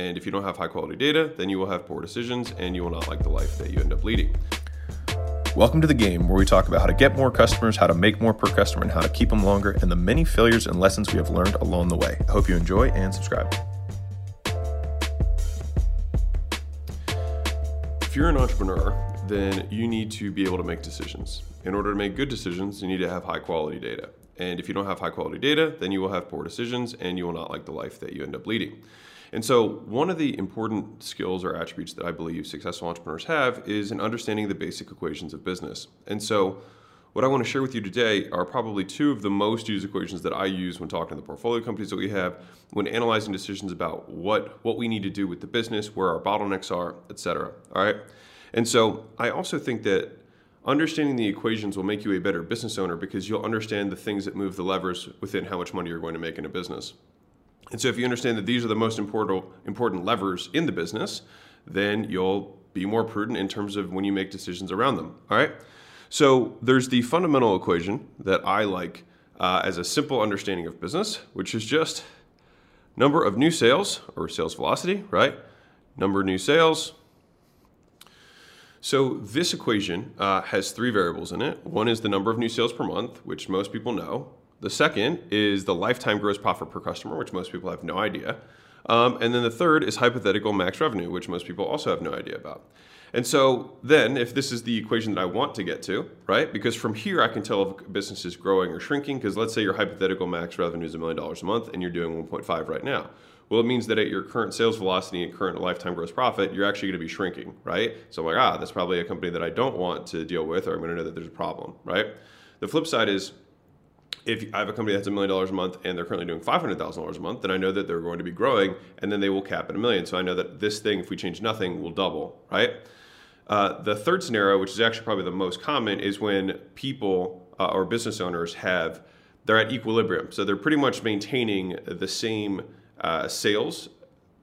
And if you don't have high quality data, then you will have poor decisions and you will not like the life that you end up leading. Welcome to the game where we talk about how to get more customers, how to make more per customer, and how to keep them longer, and the many failures and lessons we have learned along the way. I hope you enjoy and subscribe. If you're an entrepreneur, then you need to be able to make decisions. In order to make good decisions, you need to have high quality data. And if you don't have high quality data, then you will have poor decisions and you will not like the life that you end up leading. And so, one of the important skills or attributes that I believe successful entrepreneurs have is an understanding of the basic equations of business. And so, what I want to share with you today are probably two of the most used equations that I use when talking to the portfolio companies that we have, when analyzing decisions about what, what we need to do with the business, where our bottlenecks are, et cetera. All right. And so, I also think that understanding the equations will make you a better business owner because you'll understand the things that move the levers within how much money you're going to make in a business. And so if you understand that these are the most important important levers in the business, then you'll be more prudent in terms of when you make decisions around them. All right. So there's the fundamental equation that I like uh, as a simple understanding of business, which is just number of new sales or sales velocity, right? Number of new sales. So this equation uh, has three variables in it. One is the number of new sales per month, which most people know. The second is the lifetime gross profit per customer, which most people have no idea. Um, and then the third is hypothetical max revenue, which most people also have no idea about. And so then, if this is the equation that I want to get to, right? Because from here I can tell if a business is growing or shrinking. Because let's say your hypothetical max revenue is a million dollars a month and you're doing 1.5 right now. Well, it means that at your current sales velocity and current lifetime gross profit, you're actually going to be shrinking, right? So I'm like, ah, that's probably a company that I don't want to deal with, or I'm going to know that there's a problem, right? The flip side is if I have a company that's a million dollars a month and they're currently doing five hundred thousand dollars a month, then I know that they're going to be growing, and then they will cap at a million. So I know that this thing, if we change nothing, will double, right? Uh, the third scenario, which is actually probably the most common, is when people uh, or business owners have they're at equilibrium, so they're pretty much maintaining the same uh, sales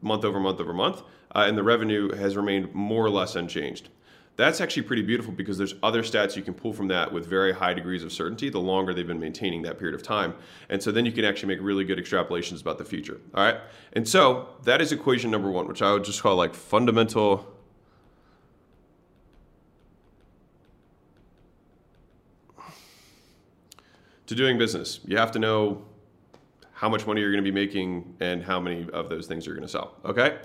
month over month over month, uh, and the revenue has remained more or less unchanged. That's actually pretty beautiful because there's other stats you can pull from that with very high degrees of certainty the longer they've been maintaining that period of time. And so then you can actually make really good extrapolations about the future. All right. And so that is equation number one, which I would just call like fundamental. To doing business, you have to know how much money you're going to be making and how many of those things you're going to sell. Okay.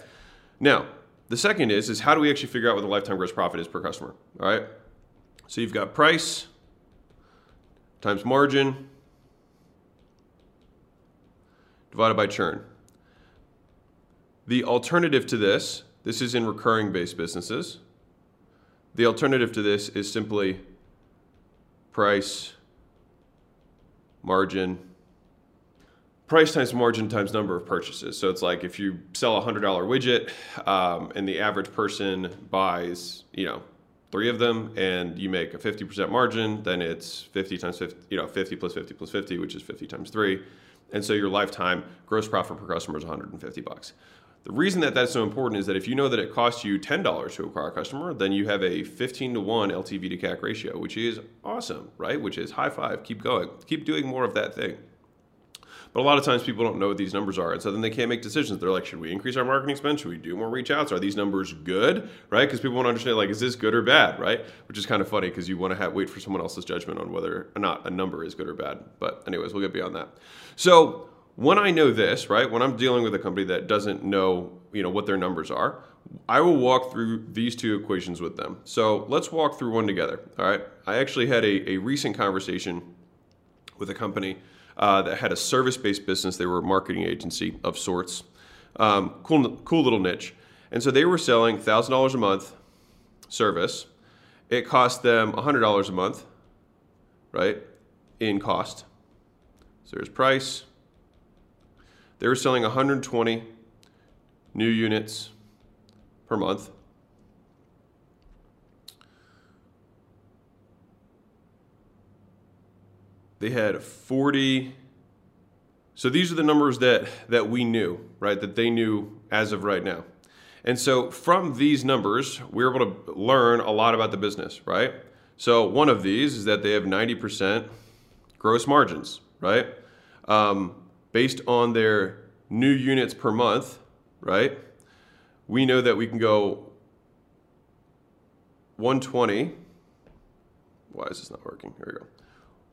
Now, the second is, is how do we actually figure out what the lifetime gross profit is per customer? All right. So you've got price times margin divided by churn. The alternative to this, this is in recurring based businesses. The alternative to this is simply price, margin, price times margin times number of purchases. So it's like if you sell a hundred dollar widget, um, and the average person buys, you know, three of them, and you make a fifty percent margin, then it's fifty times fifty, you know, fifty plus fifty plus fifty, which is fifty times three, and so your lifetime gross profit per customer is one hundred and fifty bucks. The reason that that's so important is that if you know that it costs you $10 to acquire a customer, then you have a 15 to 1 LTV to CAC ratio, which is awesome, right? Which is high five, keep going, keep doing more of that thing. But a lot of times people don't know what these numbers are. And so then they can't make decisions. They're like, should we increase our marketing spend? Should we do more reach outs? Are these numbers good? Right? Because people want to understand, like, is this good or bad? Right? Which is kind of funny because you want to have, wait for someone else's judgment on whether or not a number is good or bad. But, anyways, we'll get beyond that. So, when I know this, right, when I'm dealing with a company that doesn't know, you know, what their numbers are, I will walk through these two equations with them. So let's walk through one together. All right. I actually had a, a recent conversation with a company uh, that had a service-based business. They were a marketing agency of sorts. Um, cool, cool little niche. And so they were selling thousand dollars a month service. It cost them hundred dollars a month, right, in cost. So there's price. They were selling 120 new units per month. They had 40 so these are the numbers that that we knew right that they knew as of right now and so from these numbers we were able to learn a lot about the business right so one of these is that they have 90% gross margins right um, based on their new units per month right we know that we can go 120. Why is this not working? Here we go.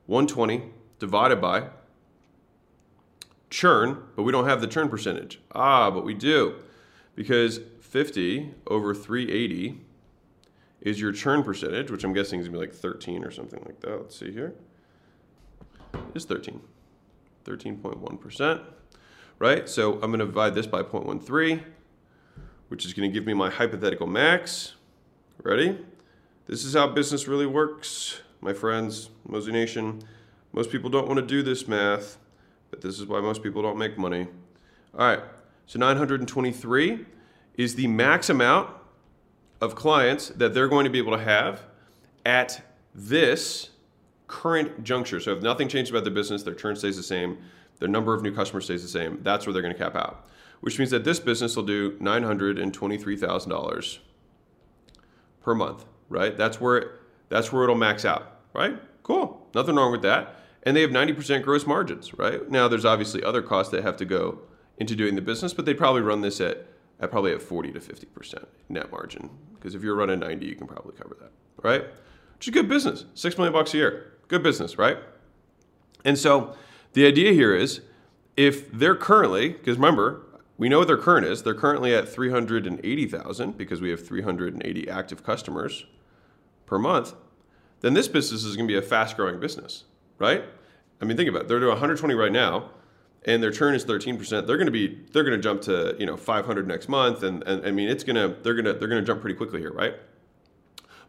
120 divided by churn, but we don't have the churn percentage. Ah, but we do because 50 over 380 is your churn percentage, which I'm guessing is gonna be like 13 or something like that. Let's see here. It's 13. 13.1%, right? So I'm gonna divide this by 0.13, which is gonna give me my hypothetical max. Ready? This is how business really works, my friends, Mozination. Most people don't wanna do this math, but this is why most people don't make money. All right, so 923 is the max amount of clients that they're going to be able to have at this current juncture. So if nothing changes about their business, their churn stays the same, their number of new customers stays the same, that's where they're going to cap out. Which means that this business will do $923,000 per month, right? That's where that's where it'll max out, right? Cool. Nothing wrong with that. And they have 90% gross margins, right? Now there's obviously other costs that have to go into doing the business, but they probably run this at at probably at 40 to 50% net margin. Because if you're running 90, you can probably cover that, right? Which is good business. Six million bucks a year. Good business, right? And so the idea here is if they're currently, because remember, we know what their current is. They're currently at 380,000 because we have 380 active customers per month. Then this business is going to be a fast growing business, right? I mean, think about it. They're doing 120 right now and their churn is 13%, they're going to be they're going to jump to, you know, 500 next month and, and I mean, it's going to they're going to they're going to jump pretty quickly here, right?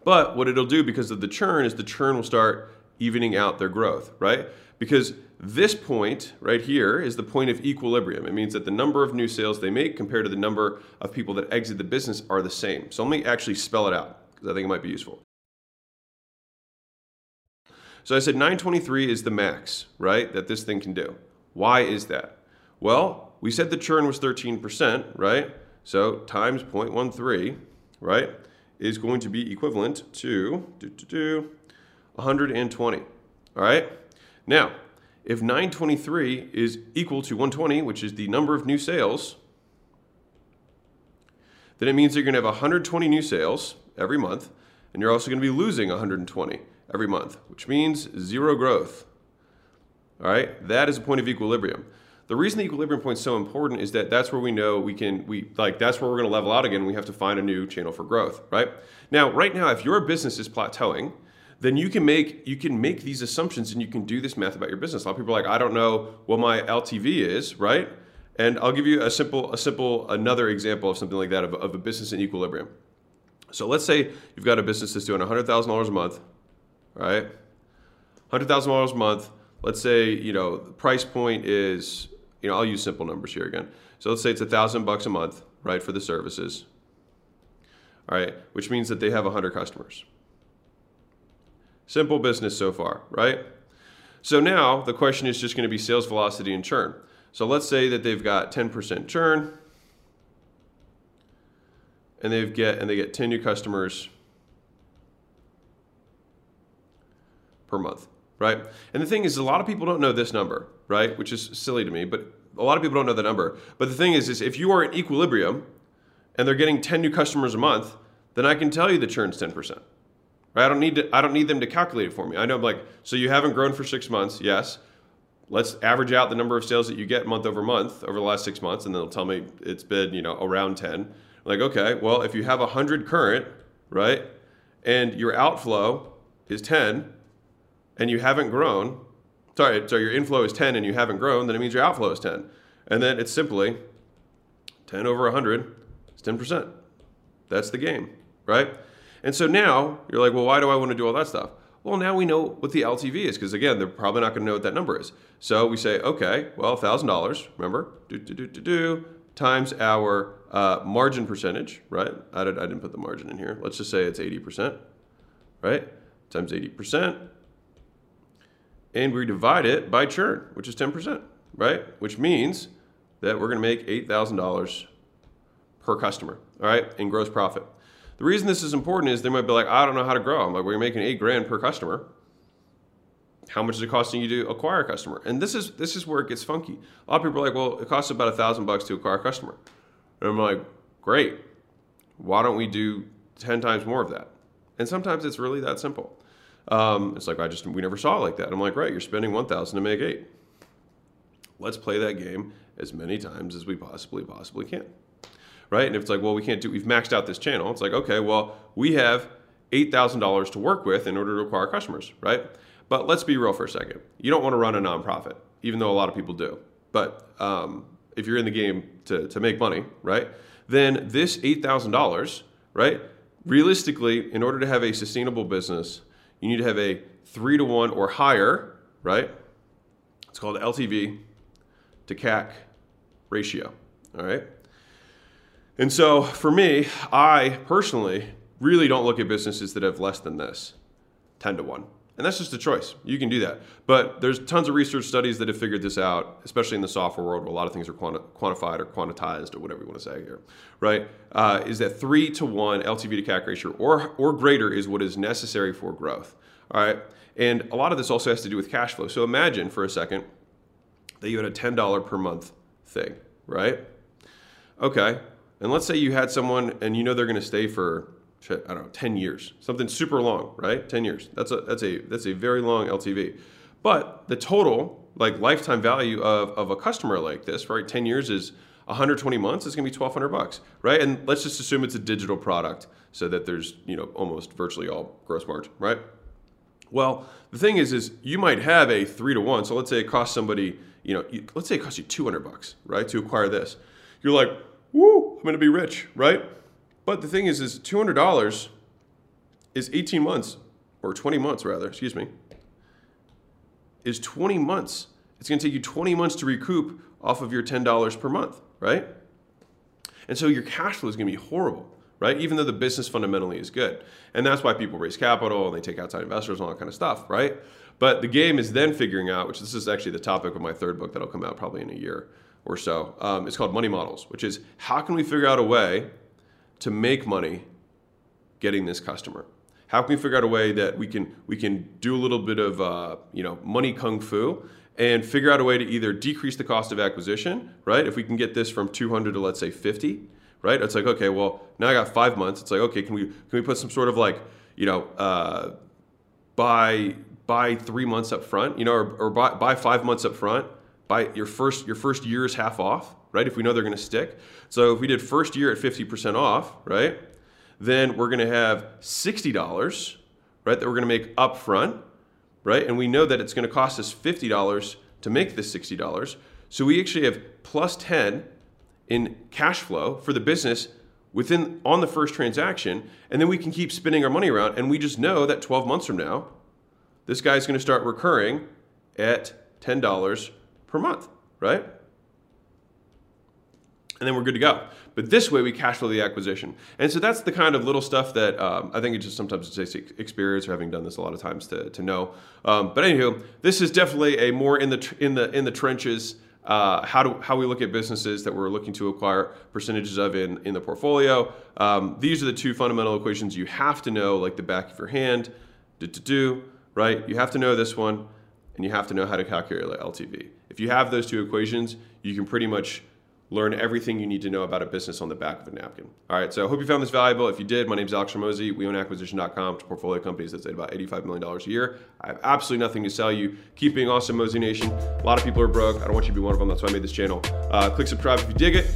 But what it'll do because of the churn is the churn will start evening out their growth, right? Because this point right here is the point of equilibrium. It means that the number of new sales they make compared to the number of people that exit the business are the same. So let me actually spell it out because I think it might be useful. So I said 923 is the max, right, that this thing can do. Why is that? Well, we said the churn was 13%, right? So times 0.13, right, is going to be equivalent to do, do, do, 120. All right? Now, if 923 is equal to 120, which is the number of new sales, then it means you're going to have 120 new sales every month, and you're also going to be losing 120 every month, which means zero growth. All right, that is a point of equilibrium. The reason the equilibrium point is so important is that that's where we know we can we like that's where we're going to level out again. We have to find a new channel for growth, right? Now, right now, if your business is plateauing, then you can make you can make these assumptions and you can do this math about your business. A lot of people are like, I don't know what my LTV is, right? And I'll give you a simple a simple another example of something like that of, of a business in equilibrium. So let's say you've got a business that's doing $100,000 a month, right? $100,000 a month let's say you know the price point is you know I'll use simple numbers here again. So let's say it's a thousand bucks a month, right, for the services. All right, which means that they have 100 customers. Simple business so far, right? So now the question is just going to be sales velocity and churn. So let's say that they've got 10% churn and they've get and they get 10 new customers per month right? And the thing is, a lot of people don't know this number, right? Which is silly to me, but a lot of people don't know the number. But the thing is, is if you are in equilibrium and they're getting 10 new customers a month, then I can tell you the churn's 10%. Right? I don't need to, I don't need them to calculate it for me. I know like, so you haven't grown for six months, yes. Let's average out the number of sales that you get month over month over the last six months, and then they'll tell me it's been, you know, around 10. Like, okay, well, if you have 100 current, right, and your outflow is 10, and you haven't grown, sorry, so your inflow is 10 and you haven't grown, then it means your outflow is 10. And then it's simply 10 over 100 is 10%. That's the game, right? And so now you're like, well, why do I want to do all that stuff? Well, now we know what the LTV is because again, they're probably not going to know what that number is. So we say, okay, well, thousand dollars. Remember, do do do do do times our uh, margin percentage, right? I, did, I didn't put the margin in here. Let's just say it's eighty percent, right? Times eighty percent and we divide it by churn, which is 10%, right? Which means that we're going to make $8,000 per customer, all right, in gross profit. The reason this is important is they might be like, I don't know how to grow. I'm like, we're making eight grand per customer. How much is it costing you to acquire a customer? And this is this is where it gets funky. A lot of people are like, well, it costs about a thousand bucks to acquire a customer. And I'm like, great. Why don't we do 10 times more of that? And sometimes it's really that simple. Um, it's like, I just, we never saw it like that. I'm like, right, you're spending 1,000 to make eight. Let's play that game as many times as we possibly, possibly can. Right? And if it's like, well, we can't do, we've maxed out this channel. It's like, okay, well, we have $8,000 to work with in order to acquire customers, right? But let's be real for a second. You don't want to run a nonprofit, even though a lot of people do. But um, if you're in the game to, to make money, right, then this $8,000, right, realistically, in order to have a sustainable business, you need to have a three to one or higher, right? It's called LTV to CAC ratio, all right? And so for me, I personally really don't look at businesses that have less than this 10 to 1. And that's just a choice. You can do that. But there's tons of research studies that have figured this out, especially in the software world where a lot of things are quanti- quantified or quantized or whatever you want to say here, right? Uh, is that three to one LTV to CAC ratio or, or greater is what is necessary for growth, all right? And a lot of this also has to do with cash flow. So imagine for a second that you had a $10 per month thing, right? Okay. And let's say you had someone and you know they're going to stay for I don't know, 10 years, something super long, right? 10 years. That's a that's a that's a very long LTV. But the total like lifetime value of, of a customer like this, right? 10 years is 120 months, it's gonna be 1200 bucks, right? And let's just assume it's a digital product so that there's, you know, almost virtually all gross margin, right? Well, the thing is, is you might have a three to one. So let's say it costs somebody, you know, let's say it costs you 200 bucks, right, to acquire this. You're like, woo, I'm gonna be rich, right? But the thing is, is $200 is 18 months, or 20 months rather, excuse me, is 20 months. It's going to take you 20 months to recoup off of your $10 per month, right? And so your cash flow is going to be horrible, right? Even though the business fundamentally is good. And that's why people raise capital and they take outside investors and all that kind of stuff, right? But the game is then figuring out, which this is actually the topic of my third book that'll come out probably in a year or so. Um, it's called Money Models, which is how can we figure out a way to make money getting this customer? How can we figure out a way that we can we can do a little bit of uh, you know money kung fu and figure out a way to either decrease the cost of acquisition, right? If we can get this from 200 to let's say 50, right? It's like okay, well now I got five months. It's like okay, can we can we put some sort of like you know uh, buy buy three months up front, you know, or, or buy, buy five months up front, buy your first your first year is half off, right? If we know they're going to stick. So if we did first year at 50% off, right? Then we're going to have $60, right? That we're going to make up front, right? And we know that it's going to cost us $50 to make this $60. So we actually have plus 10 in cash flow for the business within on the first transaction and then we can keep spinning our money around and we just know that 12 months from now this guy's going to start recurring at $10 per month, right? and then we're good to go. But this way, we cash flow the acquisition, and so that's the kind of little stuff that um, I think it just sometimes it takes experience or having done this a lot of times to, to know. Um, but anywho, this is definitely a more in the in the in the trenches. Uh, how do how we look at businesses that we're looking to acquire percentages of in in the portfolio. Um, these are the two fundamental equations you have to know, like the back of your hand. Do do do right? You have to know this one, and you have to know how to calculate LTV. If you have those two equations, you can pretty much learn everything you need to know about a business on the back of a napkin. All right, so I hope you found this valuable. If you did, my name is Alex Hormozi. We own acquisition.com to portfolio companies that say about $85 million a year. I have absolutely nothing to sell you. Keep being awesome, Mozination. A lot of people are broke. I don't want you to be one of them. That's why I made this channel. Uh, click subscribe if you dig it.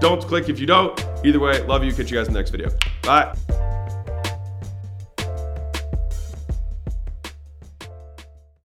Don't click if you don't. Either way, love you. Catch you guys in the next video. Bye.